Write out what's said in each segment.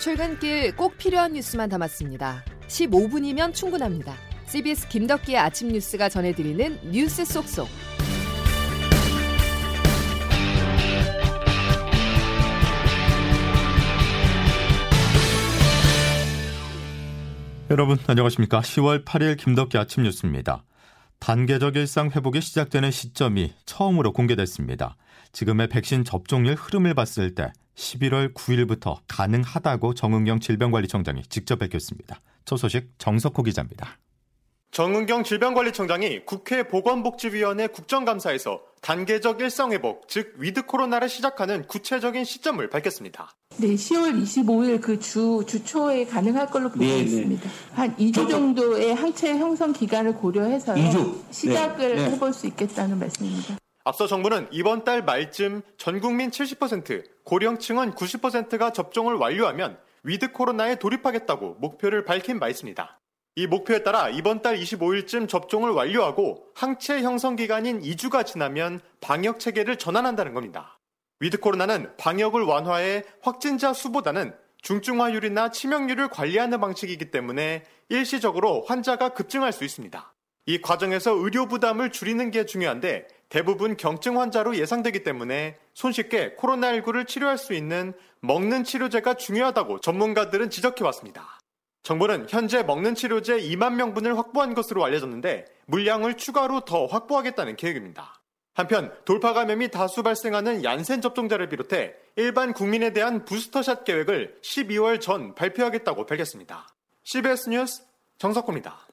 출근길 꼭 필요한 뉴스만 담았습니다. 15분이면 충분합니다. CBS 김덕기의 아침 뉴스가 전해드리는 뉴스 속속. 여러분 안녕하십니까? 10월 8일 김덕기 아침 뉴스입니다. 단계적 일상 회복이 시작되는 시점이 처음으로 공개됐습니다. 지금의 백신 접종률 흐름을 봤을 때 11월 9일부터 가능하다고 정은경 질병관리청장이 직접 밝혔습니다. 첫 소식 정석호 기자입니다. 정은경 질병관리청장이 국회 보건복지위원회 국정감사에서 단계적 일상회복, 즉 위드 코로나를 시작하는 구체적인 시점을 밝혔습니다. 네, 10월 25일 그 주, 주초에 가능할 걸로 보고 네, 네. 있습니다. 네. 한 2주 정도의 항체 형성 기간을 고려해서 시작을 네, 네. 해볼 수 있겠다는 말씀입니다. 앞서 정부는 이번 달 말쯤 전 국민 70%, 고령층은 90%가 접종을 완료하면 위드 코로나에 돌입하겠다고 목표를 밝힌 바 있습니다. 이 목표에 따라 이번 달 25일쯤 접종을 완료하고 항체 형성 기간인 2주가 지나면 방역 체계를 전환한다는 겁니다. 위드 코로나는 방역을 완화해 확진자 수보다는 중증화율이나 치명률을 관리하는 방식이기 때문에 일시적으로 환자가 급증할 수 있습니다. 이 과정에서 의료 부담을 줄이는 게 중요한데 대부분 경증 환자로 예상되기 때문에 손쉽게 코로나19를 치료할 수 있는 먹는 치료제가 중요하다고 전문가들은 지적해 왔습니다. 정부는 현재 먹는 치료제 2만 명분을 확보한 것으로 알려졌는데 물량을 추가로 더 확보하겠다는 계획입니다. 한편 돌파 감염이 다수 발생하는 얀센 접종자를 비롯해 일반 국민에 대한 부스터샷 계획을 12월 전 발표하겠다고 밝혔습니다. CBS 뉴스 정석호입니다.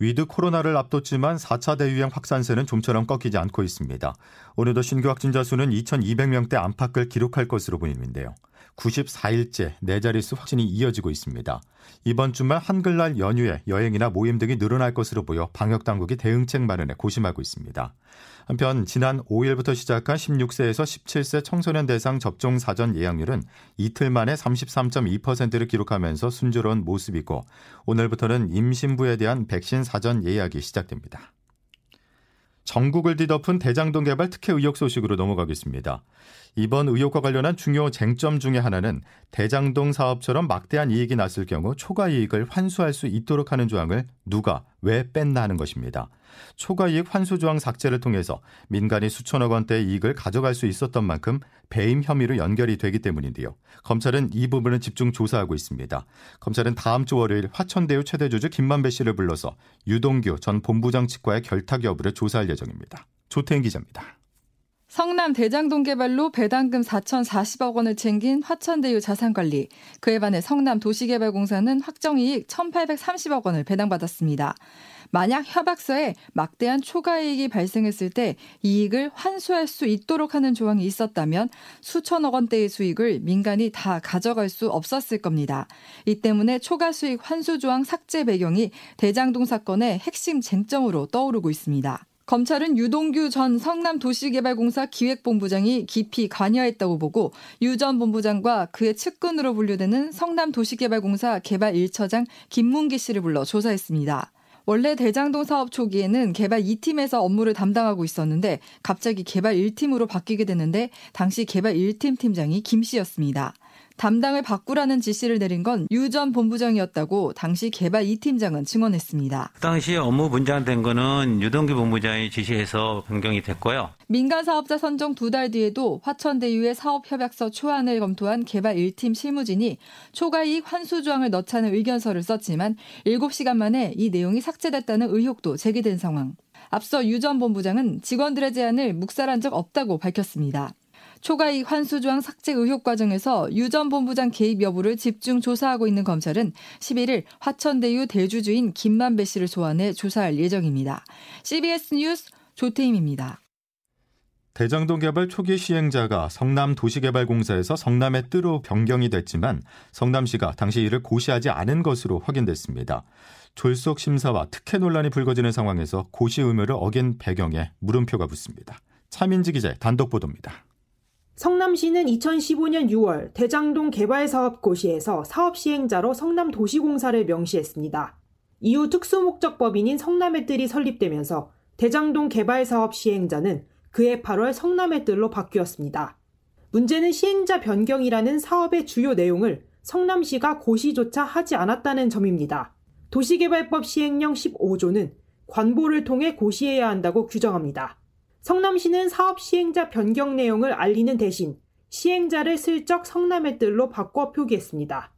위드 코로나를 앞뒀지만 4차 대유행 확산세는 좀처럼 꺾이지 않고 있습니다. 오늘도 신규 확진자 수는 2,200명대 안팎을 기록할 것으로 보이는데요. 94일째 네 자릿수 확진이 이어지고 있습니다. 이번 주말 한글날 연휴에 여행이나 모임 등이 늘어날 것으로 보여 방역 당국이 대응책 마련에 고심하고 있습니다. 한편 지난 5일부터 시작한 16세에서 17세 청소년 대상 접종 사전 예약률은 이틀 만에 33.2%를 기록하면서 순조로운 모습이고 오늘부터는 임신부에 대한 백신 사전 예약이 시작됩니다. 전국을 뒤덮은 대장동 개발 특혜 의혹 소식으로 넘어가겠습니다. 이번 의혹과 관련한 중요 쟁점 중의 하나는 대장동 사업처럼 막대한 이익이 났을 경우 초과 이익을 환수할 수 있도록 하는 조항을 누가 왜 뺐나 하는 것입니다. 초과 이익 환수 조항 삭제를 통해서 민간이 수천억 원대의 이익을 가져갈 수 있었던 만큼 배임 혐의로 연결이 되기 때문인데요. 검찰은 이 부분을 집중 조사하고 있습니다. 검찰은 다음 주 월요일 화천대유 최대 주주 김만배 씨를 불러서 유동규 전 본부장 측과의 결탁 여부를 조사할 예정입니다. 조태인 기자입니다. 성남 대장동 개발로 배당금 4,040억 원을 챙긴 화천대유 자산관리. 그에 반해 성남 도시개발공사는 확정이익 1,830억 원을 배당받았습니다. 만약 협약서에 막대한 초과이익이 발생했을 때 이익을 환수할 수 있도록 하는 조항이 있었다면 수천억 원대의 수익을 민간이 다 가져갈 수 없었을 겁니다. 이 때문에 초과 수익 환수 조항 삭제 배경이 대장동 사건의 핵심 쟁점으로 떠오르고 있습니다. 검찰은 유동규 전 성남도시개발공사 기획본부장이 깊이 관여했다고 보고 유 전 본부장과 그의 측근으로 분류되는 성남도시개발공사 개발 1처장 김문기 씨를 불러 조사했습니다. 원래 대장동 사업 초기에는 개발 2팀에서 업무를 담당하고 있었는데 갑자기 개발 1팀으로 바뀌게 됐는데 당시 개발 1팀 팀장이 김 씨였습니다. 담당을 바꾸라는 지시를 내린 건 유 전 본부장이었다고 당시 개발 2팀장은 증언했습니다. 그 당시 업무 분장된 거는 유동규 본부장이 지시해서 변경이 됐고요. 민간 사업자 선정 두 달 뒤에도 화천대유의 사업 협약서 초안을 검토한 개발 1팀 실무진이 초과이익 환수 조항을 넣자는 의견서를 썼지만 7시간 만에 이 내용이 삭제됐다는 의혹도 제기된 상황. 앞서 유 전 본부장은 직원들의 제안을 묵살한 적 없다고 밝혔습니다. 초과이익 환수조항 삭제 의혹 과정에서 유 전 본부장 개입 여부를 집중 조사하고 있는 검찰은 11일 화천대유 대주주인 김만배 씨를 소환해 조사할 예정입니다. CBS 뉴스 조태임입니다. 대장동 개발 초기 시행자가 성남 도시개발공사에서 성남의 뜨로 변경이 됐지만 성남시가 당시 이를 고시하지 않은 것으로 확인됐습니다. 졸속 심사와 특혜 논란이 불거지는 상황에서 고시 의무를 어긴 배경에 물음표가 붙습니다. 차민지 기자의 단독 보도입니다. 성남시는 2015년 6월 대장동 개발사업 고시에서 사업 시행자로 성남도시공사를 명시했습니다. 이후 특수목적법인인 성남의 뜰이 설립되면서 대장동 개발사업 시행자는 그해 8월 성남의 뜰로 바뀌었습니다. 문제는 시행자 변경이라는 사업의 주요 내용을 성남시가 고시조차 하지 않았다는 점입니다. 도시개발법 시행령 15조는 관보를 통해 고시해야 한다고 규정합니다. 성남시는 사업 시행자 변경 내용을 알리는 대신 시행자를 슬쩍 성남의 뜰로 바꿔 표기했습니다.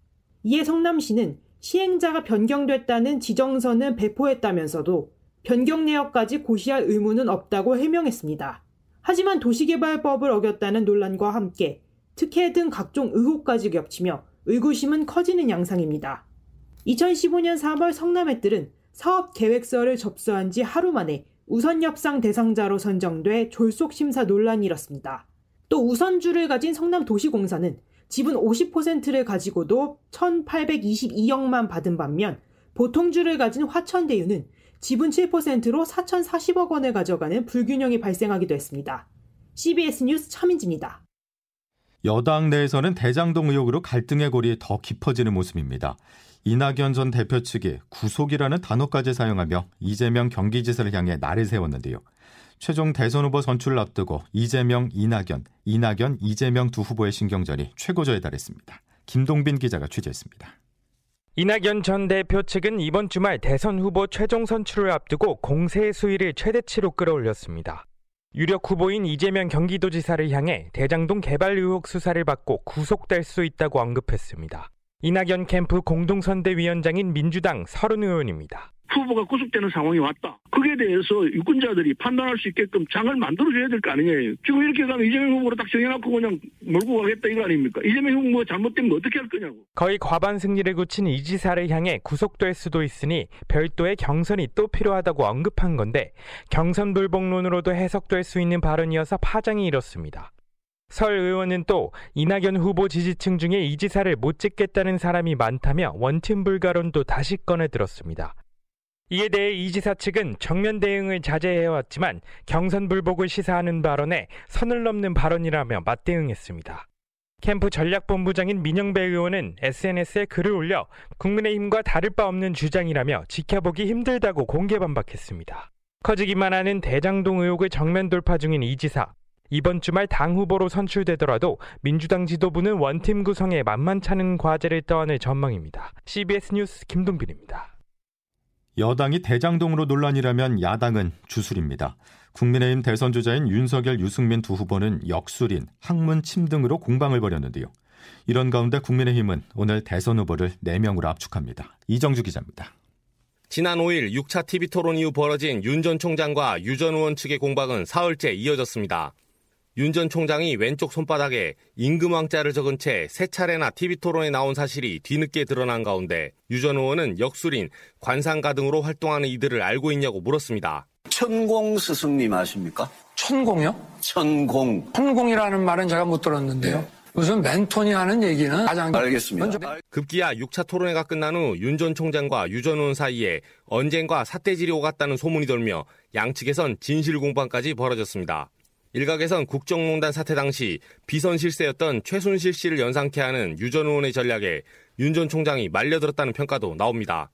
이에 성남시는 시행자가 변경됐다는 지정서는 배포했다면서도 변경 내역까지 고시할 의무는 없다고 해명했습니다. 하지만 도시개발법을 어겼다는 논란과 함께 특혜 등 각종 의혹까지 겹치며 의구심은 커지는 양상입니다. 2015년 3월 성남의 뜰은 사업 계획서를 접수한 지 하루 만에 우선 협상 대상자로 선정돼 졸속 심사 논란이 일었습니다. 또 우선주를 가진 성남도시공사는 지분 50%를 가지고도 1,822억만 받은 반면 보통주를 가진 화천대유는 지분 7%로 4,040억 원을 가져가는 불균형이 발생하기도 했습니다. CBS 뉴스 차민지입니다. 여당 내에서는 대장동 의혹으로 갈등의 골이 더 깊어지는 모습입니다. 이낙연 전 대표 측이 구속이라는 단어까지 사용하며 이재명 경기지사를 향해 날을 세웠는데요. 최종 대선 후보 선출을 앞두고 이재명, 이낙연, 이낙연, 이재명 두 후보의 신경전이 최고조에 달했습니다. 김동빈 기자가 취재했습니다. 이낙연 전 대표 측은 이번 주말 대선 후보 최종 선출을 앞두고 공세 수위를 최대치로 끌어올렸습니다. 유력 후보인 이재명 경기도지사를 향해 대장동 개발 의혹 수사를 받고 구속될 수 있다고 언급했습니다. 이낙연 캠프 공동선대위원장인 민주당 서른 의원입니다. 후보가 구속되는 상황이 왔다. 그에 대해서 유권자들이 판단할 수 있게끔 장을 만들어줘야 될 거 아니냐요. 지금 이렇게 가면 이재명 후보로 딱 정해놓고 그냥 몰고 가겠다 이거 아닙니까? 이재명 후보 잘못되면 어떻게 할 거냐고. 거의 과반 승리를 굳힌 이 지사를 향해 구속될 수도 있으니 별도의 경선이 또 필요하다고 언급한 건데 경선 불복론으로도 해석될 수 있는 발언이어서 파장이 일었습니다. 설 의원은 또 이낙연 후보 지지층 중에 이 지사를 못 찍겠다는 사람이 많다며 원팀 불가론도 다시 꺼내 들었습니다. 이에 대해 이 지사 측은 정면 대응을 자제해왔지만 경선 불복을 시사하는 발언에 선을 넘는 발언이라며 맞대응했습니다. 캠프 전략본부장인 민영배 의원은 SNS에 글을 올려 국민의힘과 다를 바 없는 주장이라며 지켜보기 힘들다고 공개 반박했습니다. 커지기만 하는 대장동 의혹을 정면 돌파 중인 이 지사. 이번 주말 당 후보로 선출되더라도 민주당 지도부는 원팀 구성에 만만찮은 과제를 떠안을 전망입니다. CBS 뉴스 김동빈입니다. 여당이 대장동으로 논란이라면 야당은 주술입니다. 국민의힘 대선 주자인 윤석열, 유승민 두 후보는 역술인, 학문 침 등으로 공방을 벌였는데요. 이런 가운데 국민의힘은 오늘 대선 후보를 4명으로 압축합니다. 이정주 기자입니다. 지난 5일 6차 TV 토론 이후 벌어진 윤 전 총장과 유 전 의원 측의 공방은 사흘째 이어졌습니다. 윤 전 총장이 왼쪽 손바닥에 임금왕자를 적은 채 세 차례나 TV 토론에 나온 사실이 뒤늦게 드러난 가운데 유 전 의원은 역술인, 관상가 등으로 활동하는 이들을 알고 있냐고 물었습니다. 천공 스승님 아십니까? 천공이요? 천공. 천공이라는 말은 제가 못 들었는데요. 무슨 멘토니 하는 얘기는 가장 알겠습니다. 급기야 6차 토론회가 끝난 후 윤 전 총장과 유 전 의원 사이에 언쟁과 사태질이 오갔다는 소문이 돌며 양측에선 진실 공방까지 벌어졌습니다. 일각에선 국정농단 사태 당시 비선 실세였던 최순실 씨를 연상케 하는 유 전 의원의 전략에 윤 전 총장이 말려들었다는 평가도 나옵니다.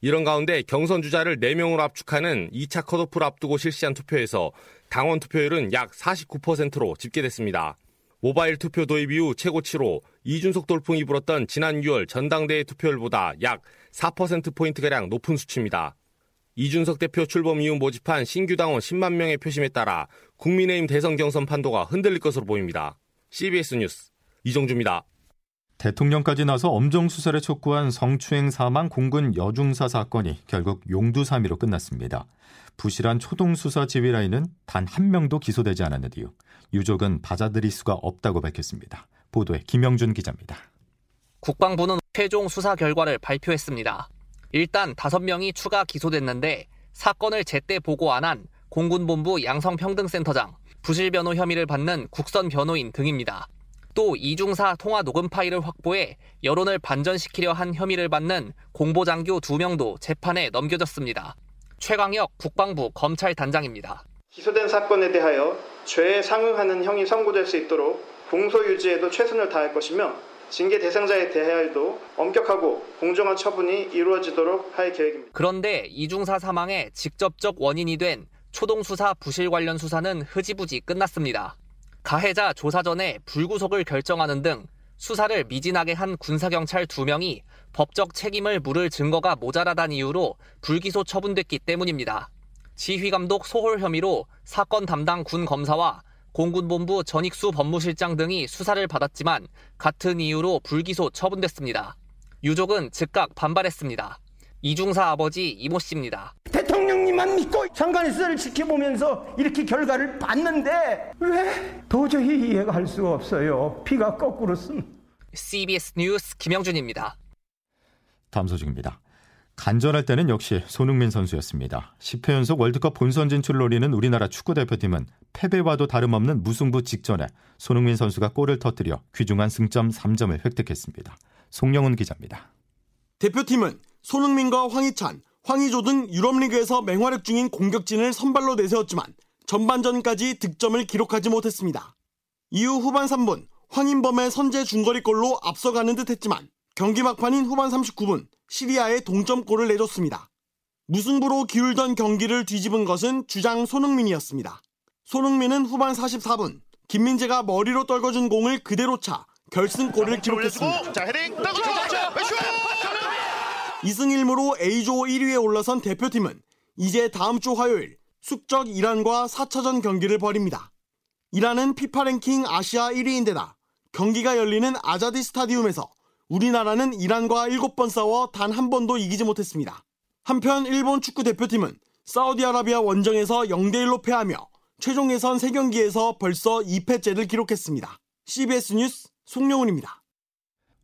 이런 가운데 경선 주자를 4명으로 압축하는 2차 컷오프를 앞두고 실시한 투표에서 당원 투표율은 약 49%로 집계됐습니다. 모바일 투표 도입 이후 최고치로 이준석 돌풍이 불었던 지난 6월 전당대회 투표율보다 약 4%포인트가량 높은 수치입니다. 이준석 대표 출범 이후 모집한 신규 당원 10만 명의 표심에 따라 국민의힘 대선 경선 판도가 흔들릴 것으로 보입니다. CBS 뉴스 이정주입니다. 대통령까지 나서 엄정 수사를 촉구한 성추행 사망 공군 여중사 사건이 결국 용두사미로 끝났습니다. 부실한 초동 수사 지휘 라인은 단 한 명도 기소되지 않았는데요. 유족은 받아들일 수가 없다고 밝혔습니다. 보도에 김영준 기자입니다. 국방부는 최종 수사 결과를 발표했습니다. 일단 5명이 추가 기소됐는데 사건을 제때 보고 안 한 공군본부 양성평등센터장, 부실변호 혐의를 받는 국선 변호인 등입니다. 또 이중사 통화 녹음 파일을 확보해 여론을 반전시키려 한 혐의를 받는 공보장교 2명도 재판에 넘겨졌습니다. 최광혁 국방부 검찰단장입니다. 기소된 사건에 대하여 죄에 상응하는 형이 선고될 수 있도록 공소 유지에도 최선을 다할 것이며 징계 대상자에 대하여도 엄격하고 공정한 처분이 이루어지도록 할 계획입니다. 그런데 이중사 사망의 직접적 원인이 된 초동 수사 부실 관련 수사는 흐지부지 끝났습니다. 가해자 조사 전에 불구속을 결정하는 등 수사를 미진하게 한 군사경찰 2명이 법적 책임을 물을 증거가 모자라다는 이유로 불기소 처분됐기 때문입니다. 지휘 감독 소홀 혐의로 사건 담당 군 검사와 공군본부 전익수 법무실장 등이 수사를 받았지만 같은 이유로 불기소 처분됐습니다. 유족은 즉각 반발했습니다. 이중사 아버지 이모 씨입니다. 대통령님만 믿고 장관의 수사를 지켜보면서 이렇게 결과를 봤는데 왜 도저히 이해가 할 수가 없어요. 피가 거꾸로 쓴. CBS 뉴스 김영준입니다. 다음 소식입니다. 간절할 때는 역시 손흥민 선수였습니다. 10회 연속 월드컵 본선 진출을 노리는 우리나라 축구대표팀은 패배와도 다름없는 무승부 직전에 손흥민 선수가 골을 터뜨려 귀중한 승점 3점을 획득했습니다. 송영훈 기자입니다. 대표팀은 손흥민과 황희찬, 황희조 등 유럽리그에서 맹활약 중인 공격진을 선발로 내세웠지만 전반전까지 득점을 기록하지 못했습니다. 이후 후반 3분 황인범의 선제 중거리골로 앞서가는 듯했지만 경기 막판인 후반 39분 시리아에 동점골을 내줬습니다. 무승부로 기울던 경기를 뒤집은 것은 주장 손흥민이었습니다. 손흥민은 후반 44분 김민재가 머리로 떨궈준 공을 그대로 차 결승골을 기록했습니다. 자, 헤딩, 2승 1무로 A조 1위에 올라선 대표팀은 이제 다음 주 화요일 숙적 이란과 4차전 경기를 벌입니다. 이란은 피파 랭킹 아시아 1위인데다 경기가 열리는 아자디 스타디움에서 우리나라는 이란과 7번 싸워 단 한 번도 이기지 못했습니다. 한편 일본 축구 대표팀은 사우디아라비아 원정에서 0대1로 패하며 최종 예선 3경기에서 벌써 2패째를 기록했습니다. CBS 뉴스 송영훈입니다.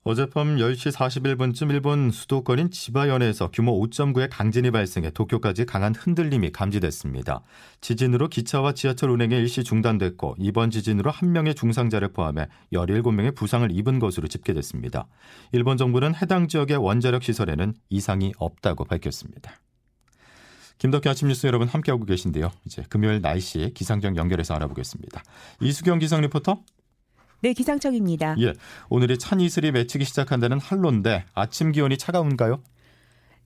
어젯밤 10시 41분쯤 일본 수도권인 지바현에서 규모 5.9의 강진이 발생해 도쿄까지 강한 흔들림이 감지됐습니다. 지진으로 기차와 지하철 운행이 일시 중단됐고 이번 지진으로 한 명의 중상자를 포함해 17명의 부상을 입은 것으로 집계됐습니다. 일본 정부는 해당 지역의 원자력 시설에는 이상이 없다고 밝혔습니다. 김덕기 아침 뉴스 여러분 함께하고 계신데요. 이제 금요일 날씨 기상청 연결해서 알아보겠습니다. 이수경 기상 리포터. 네, 기상청입니다. 예, 오늘이 찬 이슬이 맺히기 시작한다는 한로인데 아침 기온이 차가운가요?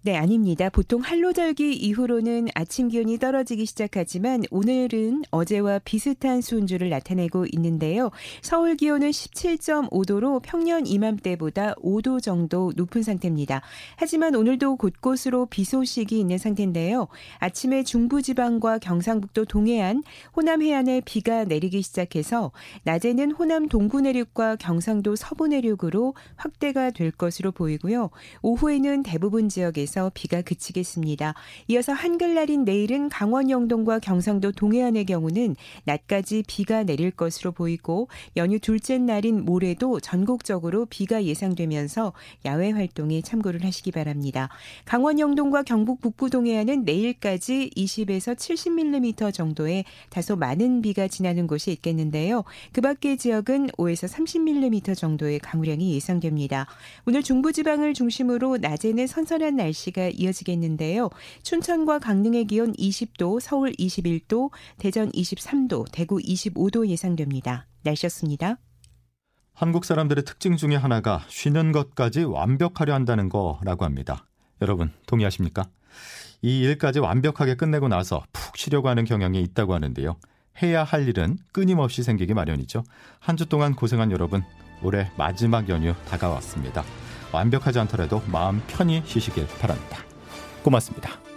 네, 아닙니다. 보통 한로절기 이후로는 아침 기온이 떨어지기 시작하지만 오늘은 어제와 비슷한 수온주를 나타내고 있는데요. 서울 기온은 17.5도로 평년 이맘때보다 5도 정도 높은 상태입니다. 하지만 오늘도 곳곳으로 비 소식이 있는 상태인데요. 아침에 중부지방과 경상북도 동해안, 호남 해안에 비가 내리기 시작해서 낮에는 호남 동부 내륙과 경상도 서부 내륙으로 확대가 될 것으로 보이고요. 오후에는 대부분 지역에 지역에서 비가 그치겠습니다. 이어서 한글날인 내일은 강원 영동과 경상도 동해안의 경우는 낮까지 비가 내릴 것으로 보이고 연휴 둘째 날인 모레도 전국적으로 비가 예상되면서 야외 활동에 참고를 하시기 바랍니다. 강원 영동과 경북 북부 동해안은 내일까지 20에서 70mm 정도의 다소 많은 비가 지나는 곳이 있겠는데요. 그 밖의 지역은 5에서 30mm 정도의 강우량이 예상됩니다. 오늘 중부지방을 중심으로 낮에는 선선한 날씨 날씨가 이어지겠는데요. 춘천과 강릉의 기온 20도, 서울 21도, 대전 23도, 대구 25도 예상됩니다. 날씨였습니다. 한국 사람들의 특징 중에 하나가 쉬는 것까지 완벽하려 한다는 거라고 합니다. 여러분 동의하십니까? 이 일까지 완벽하게 끝내고 나서 푹 쉬려고 하는 경향이 있다고 하는데요. 해야 할 일은 끊임없이 생기기 마련이죠. 한 주 동안 고생한 여러분, 올해 마지막 연휴 다가왔습니다. 완벽하지 않더라도 마음 편히 쉬시길 바랍니다. 고맙습니다.